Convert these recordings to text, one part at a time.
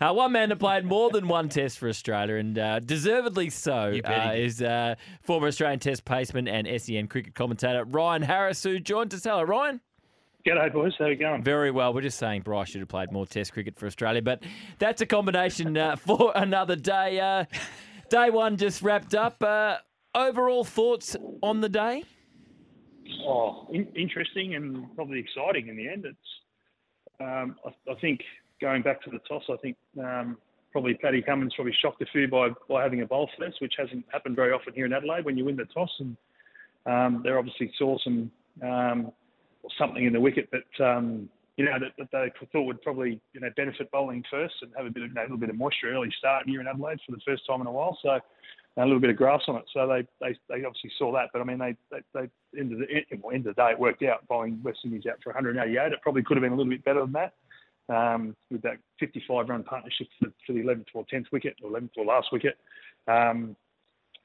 Uh, one man that played more than one test for Australia, and uh, deservedly so, You bet he uh, is uh, former Australian Test paceman and SEN cricket commentator Ryan Harris, who joined us. Hello, Ryan. G'day, boys. How are you going? Very well. We're just saying Bryce should have played more Test cricket for Australia, but that's a combination uh, for another day. Uh, day one just wrapped up. Uh, overall thoughts on the day? Oh, in- interesting and probably exciting in the end. It's, um, I, I think going back to the toss, I think um, probably Paddy Cummins probably shocked a few by, by having a bowl first, which hasn't happened very often here in Adelaide when you win the toss. And um, they obviously saw some um, something in the wicket that um, you know that, that they thought would probably you know benefit bowling first and have a bit of you know, a little bit of moisture early start here in Adelaide for the first time in a while. So a little bit of grass on it. So they, they, they obviously saw that. But I mean, they, they, they end of the end of the day, it worked out bowling West Indies out for 188. It probably could have been a little bit better than that um, with that 55 run partnership for, for the 11th or 10th wicket or 11th or last wicket. Um,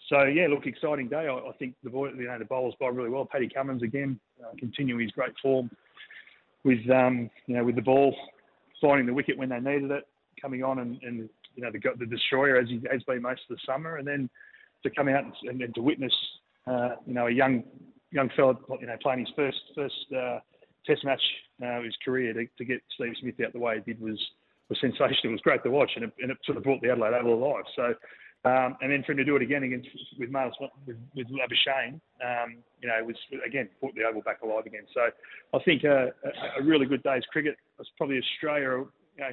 so yeah, look, exciting day. I, I think the you know, the bowlers bowled really well. Paddy Cummins again, uh, continuing his great form with um, you know with the ball finding the wicket when they needed it, coming on and, and you know the, the destroyer as he has been most of the summer, and then to come out and, and to witness uh, you know a young young fella you know playing his first first uh, Test match uh, his career to, to get Steve Smith out the way he did was was sensational. It was great to watch, and it, and it sort of brought the Adelaide Oval alive. So. Um, and then for him to do it again against with Miles with, with Labuschagne, um, you know, was again brought the oval back alive again. So I think uh, a, a really good day's cricket. It's probably Australia, you know,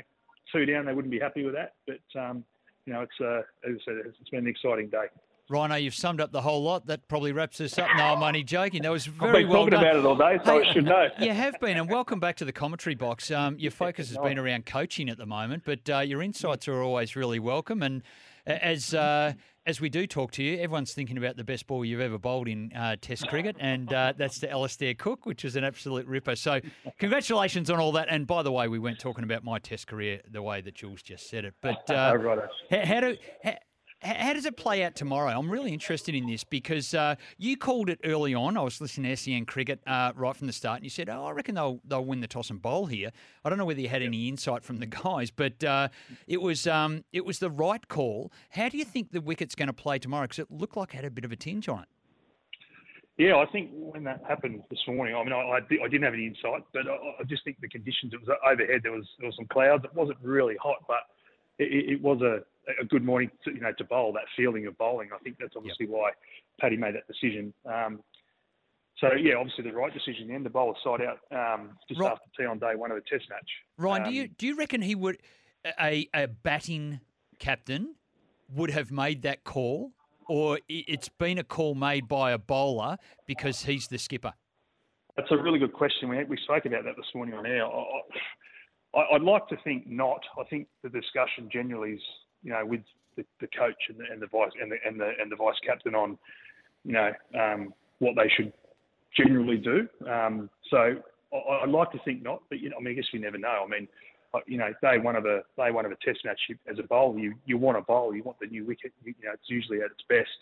two down. They wouldn't be happy with that, but um, you know, it's uh, as I said, it's been an exciting day. Rhino, you've summed up the whole lot. That probably wraps us up. No, I'm only joking. That was very I've been well talking done. about it all day, so I should know. You have been, and welcome back to the commentary box. Um, your focus has been around coaching at the moment, but uh, your insights are always really welcome. And as uh, as we do talk to you, everyone's thinking about the best ball you've ever bowled in uh, Test cricket, and uh, that's the Alistair Cook, which is an absolute ripper. So, congratulations on all that. And by the way, we weren't talking about my Test career the way that Jules just said it, but uh, Oh, righto. how, how do how, how does it play out tomorrow? I'm really interested in this because uh, you called it early on. I was listening to SEN cricket uh, right from the start, and you said, "Oh, I reckon they'll they'll win the toss and bowl here." I don't know whether you had any insight from the guys, but uh, it was um, it was the right call. How do you think the wicket's going to play tomorrow? Because it looked like it had a bit of a tinge on it. Yeah, I think when that happened this morning, I mean, I, I, didn't have any insight, but I, I just think the conditions. It was overhead. There was there was some clouds. It wasn't really hot, but it, it it was a, a good morning, to, you know, to bowl. That feeling of bowling. I think that's obviously why Paddy made that decision. Um, so yeah, obviously the right decision. in The end, the bowler side out um, just Right. after tea on day one of the Test match. Ryan, do Um, you do you reckon he would a a batting captain would have made that call, or it's been a call made by a bowler because he's the skipper? That's a really good question. We we spoke about that this morning on air. I, I, I'd like to think not. I think the discussion generally is, you know, with the, the coach and the, and the vice and the, and the and the vice captain on, you know, um, what they should generally do. Um, so I, I'd like to think not, but you know, I mean, I guess we never know. I mean, uh, you know, day one of a day one of a Test match as a bowler, you you want a bowl, you want the new wicket. You, you know, it's usually at its best.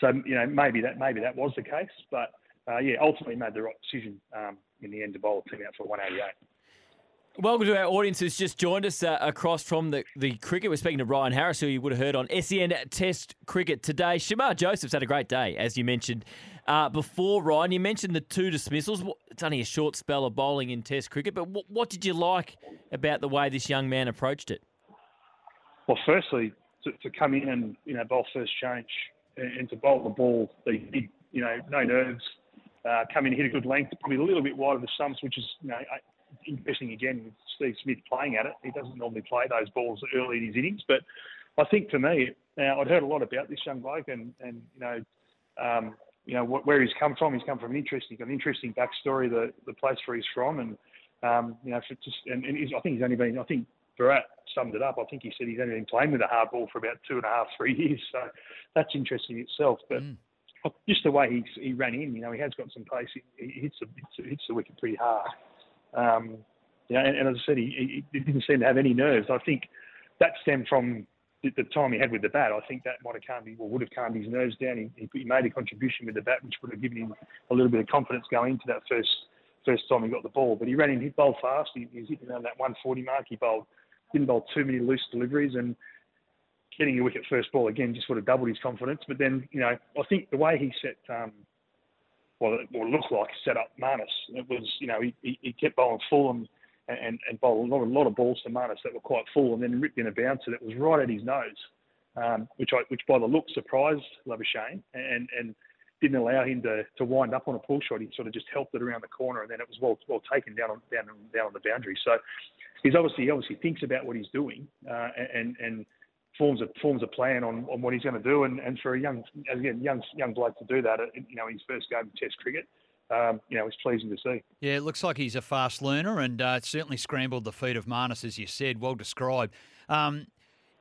So you know, maybe that maybe that was the case, but uh, yeah, ultimately made the right decision um, in the end to bowl a team out for 188. Welcome to our audience who's just joined us uh, across from the, the cricket. We're speaking to Ryan Harris, who you would have heard on SEN Test Cricket today. Shamar Joseph's had a great day, as you mentioned uh, before, Ryan. You mentioned the two dismissals. It's only a short spell of bowling in Test cricket, but what, what did you like about the way this young man approached it? Well, firstly, to, to come in and you know bowl first change and, and to bowl the ball that he did, you know, no nerves, uh, come in hit a good length, probably a little bit wide of the stumps, which is you know interesting again with Steve Smith playing at it. He doesn't normally play those balls early in his innings, but I think for me, now I'd heard a lot about this young bloke, and and you know. Um, you know wh- where he's come from. He's come from an interesting, an interesting backstory. The the place where he's from, and um, you know, for just and, and he's, I think he's only been. I think Barat summed it up. I think he said he's only been playing with a hard ball for about two and a half, three years. So that's interesting itself. But Mm. just the way he he ran in, you know, he has got some pace. He, he hits the hits, hits the wicket pretty hard. Um, yeah, and, and as I said, he, he didn't seem to have any nerves. I think that stemmed from the, the time he had with the bat. I think that might have calmed or would have calmed his nerves down. He, he made a contribution with the bat, which would have given him a little bit of confidence going into that first first time he got the ball. But he ran in, he bowled fast. He, he was hitting around that 140 mark. He bowled didn't bowl too many loose deliveries, and getting a wicket first ball again just would have doubled his confidence. But then, you know, I think the way he set, um, well, it looked like set up Marnus. It was, you know, he, he kept bowling full and and, and bowled a lot, a lot of balls to Marnus that were quite full, and then ripped in a bouncer that was right at his nose, um, which I, which by the look surprised Labuschagne and and didn't allow him to, to wind up on a pull shot. He sort of just helped it around the corner, and then it was well well taken down on down down on the boundary. So he's obviously he obviously thinks about what he's doing, uh, and and forms a forms a plan on, on what he's going to do. And, and for a young again young young bloke to do that, you know, his first game of Test cricket. Um, you know, it's pleasing to see. Yeah, it looks like he's a fast learner and uh, certainly scrambled the feet of Marnus, as you said. Well described. Um,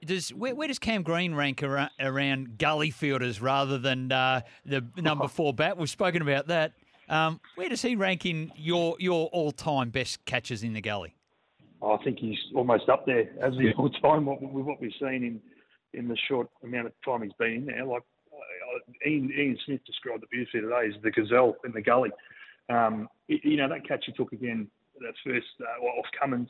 does where, where, does Cam Green rank around, around gully fielders rather than uh, the number four bat? We've spoken about that. Um, where does he rank in your your all time best catches in the gully? I think he's almost up there as the all time with what we've seen in in the short amount of time he's been in there. Like uh, Ian, Ian Smith described the beauty today as the gazelle in the gully. Um, you know that catch he took again, that first uh, off Cummins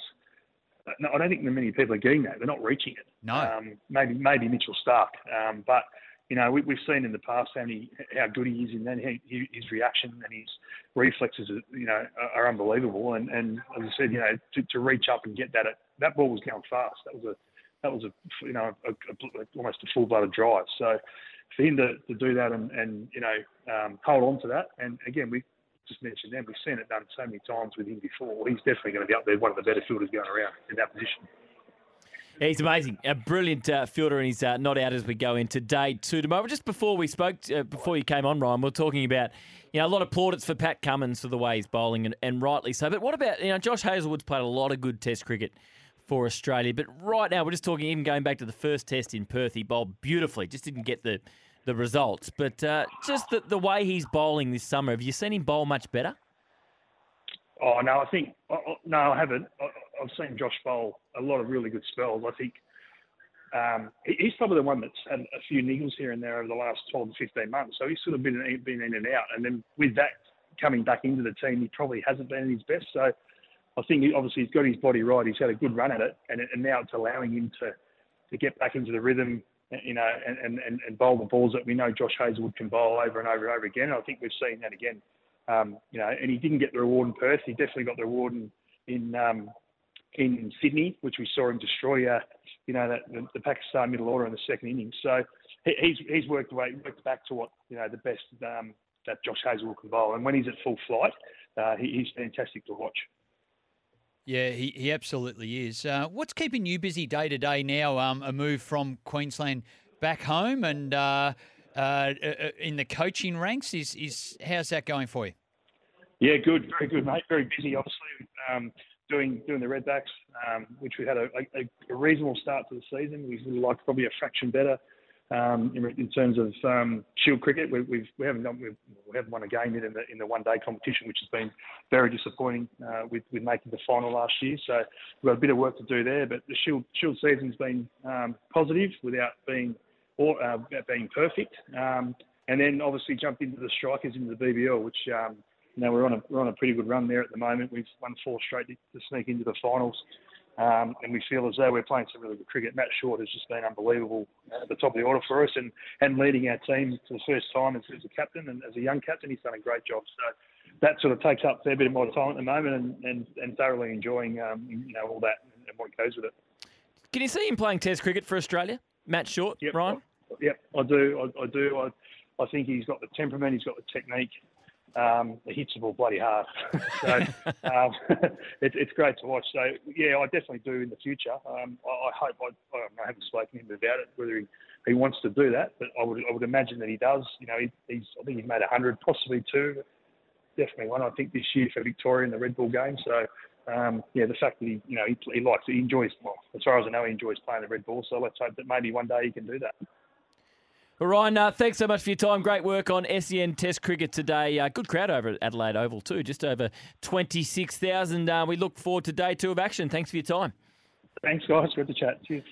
no, I don't think many people are getting that. They're not reaching it. No. Um, maybe maybe Mitchell Starc, um, but you know we, have seen in the past how many, how good he is in that. He, his reaction and his reflexes, are, you know, are, unbelievable. And, and as I said, you know, to, to reach up and get that, that ball was going fast. That was a that was a you know a, a, almost a full blooded drive. So for him to, to do that and, and you know um, hold on to that, and again we just mentioned them. We've seen it done so many times with him before. He's definitely going to be up there, one of the better fielders going around in that position. He's amazing. A brilliant uh, fielder, and he's uh, not out as we go into day two tomorrow. Just before we spoke, uh, before you came on, Ryan, we are talking about you know a lot of plaudits for Pat Cummins for the way he's bowling, and, and rightly so. But what about you know Josh Hazlewood's played a lot of good Test cricket for Australia, but right now we're just talking even going back to the first Test in Perth, he bowled beautifully, just didn't get the the results. But uh, just the, the way he's bowling this summer, have you seen him bowl much better? Oh no, I think no, I haven't. I've seen Josh bowl a lot of really good spells. I think um, he's probably the one that's had a few niggles here and there over the last 12 to 15 months. So he's sort of been been in and out. And then with that coming back into the team, he probably hasn't been at his best. So I think he, obviously he's got his body right. He's had a good run at it, and, and now it's allowing him to to get back into the rhythm you know, and, and, and bowl the balls that we know Josh Hazlewood can bowl over and over and over again. And I think we've seen that again. Um, you know, and he didn't get the reward in Perth. He definitely got the reward in in, um, in Sydney, which we saw him destroy. Uh, you know, that, the, the, Pakistan middle order in the second innings. So he, he's he's worked away, worked back to what you know the best um, that Josh Hazlewood can bowl. And when he's at full flight, uh, he, he's fantastic to watch. Yeah, he, he absolutely is. Uh, what's keeping you busy day to day now? Um, a move from Queensland back home and uh, uh, uh, in the coaching ranks is is how's that going for you? Yeah, good, very good, mate. Very busy, obviously. Um, doing doing the Redbacks, um, which we had a, a, a, reasonable start to the season. We would like probably a fraction better um, in, in, terms of um, Shield cricket. We, we've, we haven't we've, we haven't won a game yet in the in the one day competition, which has been very disappointing uh, with with making the final last year. So we've got a bit of work to do there. But the Shield Shield season's been um, positive without being or uh, being perfect. Um, and then obviously jumped into the strikers into the BBL, which um, know we're on a we're on a pretty good run there at the moment. We've won four straight to, to sneak into the finals. Um, and we feel as though we're playing some really good cricket. Matt Short has just been unbelievable at the top of the order for us and, and leading our team for the first time as, as a captain and as a young captain. He's done a great job. So that sort of takes up a fair bit of my time at the moment and, and, and thoroughly enjoying um, you know all that and what goes with it. Can you see him playing Test cricket for Australia? Matt Short, yep. Ryan? Yep, I do. I, I do. I, I think he's got the temperament, he's got the technique um, it hits the ball bloody hard. so um, it, it's great to watch. So yeah, I definitely do in the future. Um, I, I, hope I, I haven't spoken to him about it whether he, he wants to do that, but I would I would imagine that he does. You know, he, he's I think he's made hundred, possibly two, definitely one. I think this year for Victoria in the red ball game. So. Um, yeah, the fact that he, you know, he, he likes, he enjoys. Well, as far as I know, he enjoys playing the red ball. So let's hope that maybe one day he can do that. Well, Ryan, uh, thanks so much for your time. Great work on SEN Test cricket today. Uh, good crowd over at Adelaide Oval too, just over 26,000. Uh, we look forward to day two of action. Thanks for your time. Thanks, guys. Good to chat. Cheers.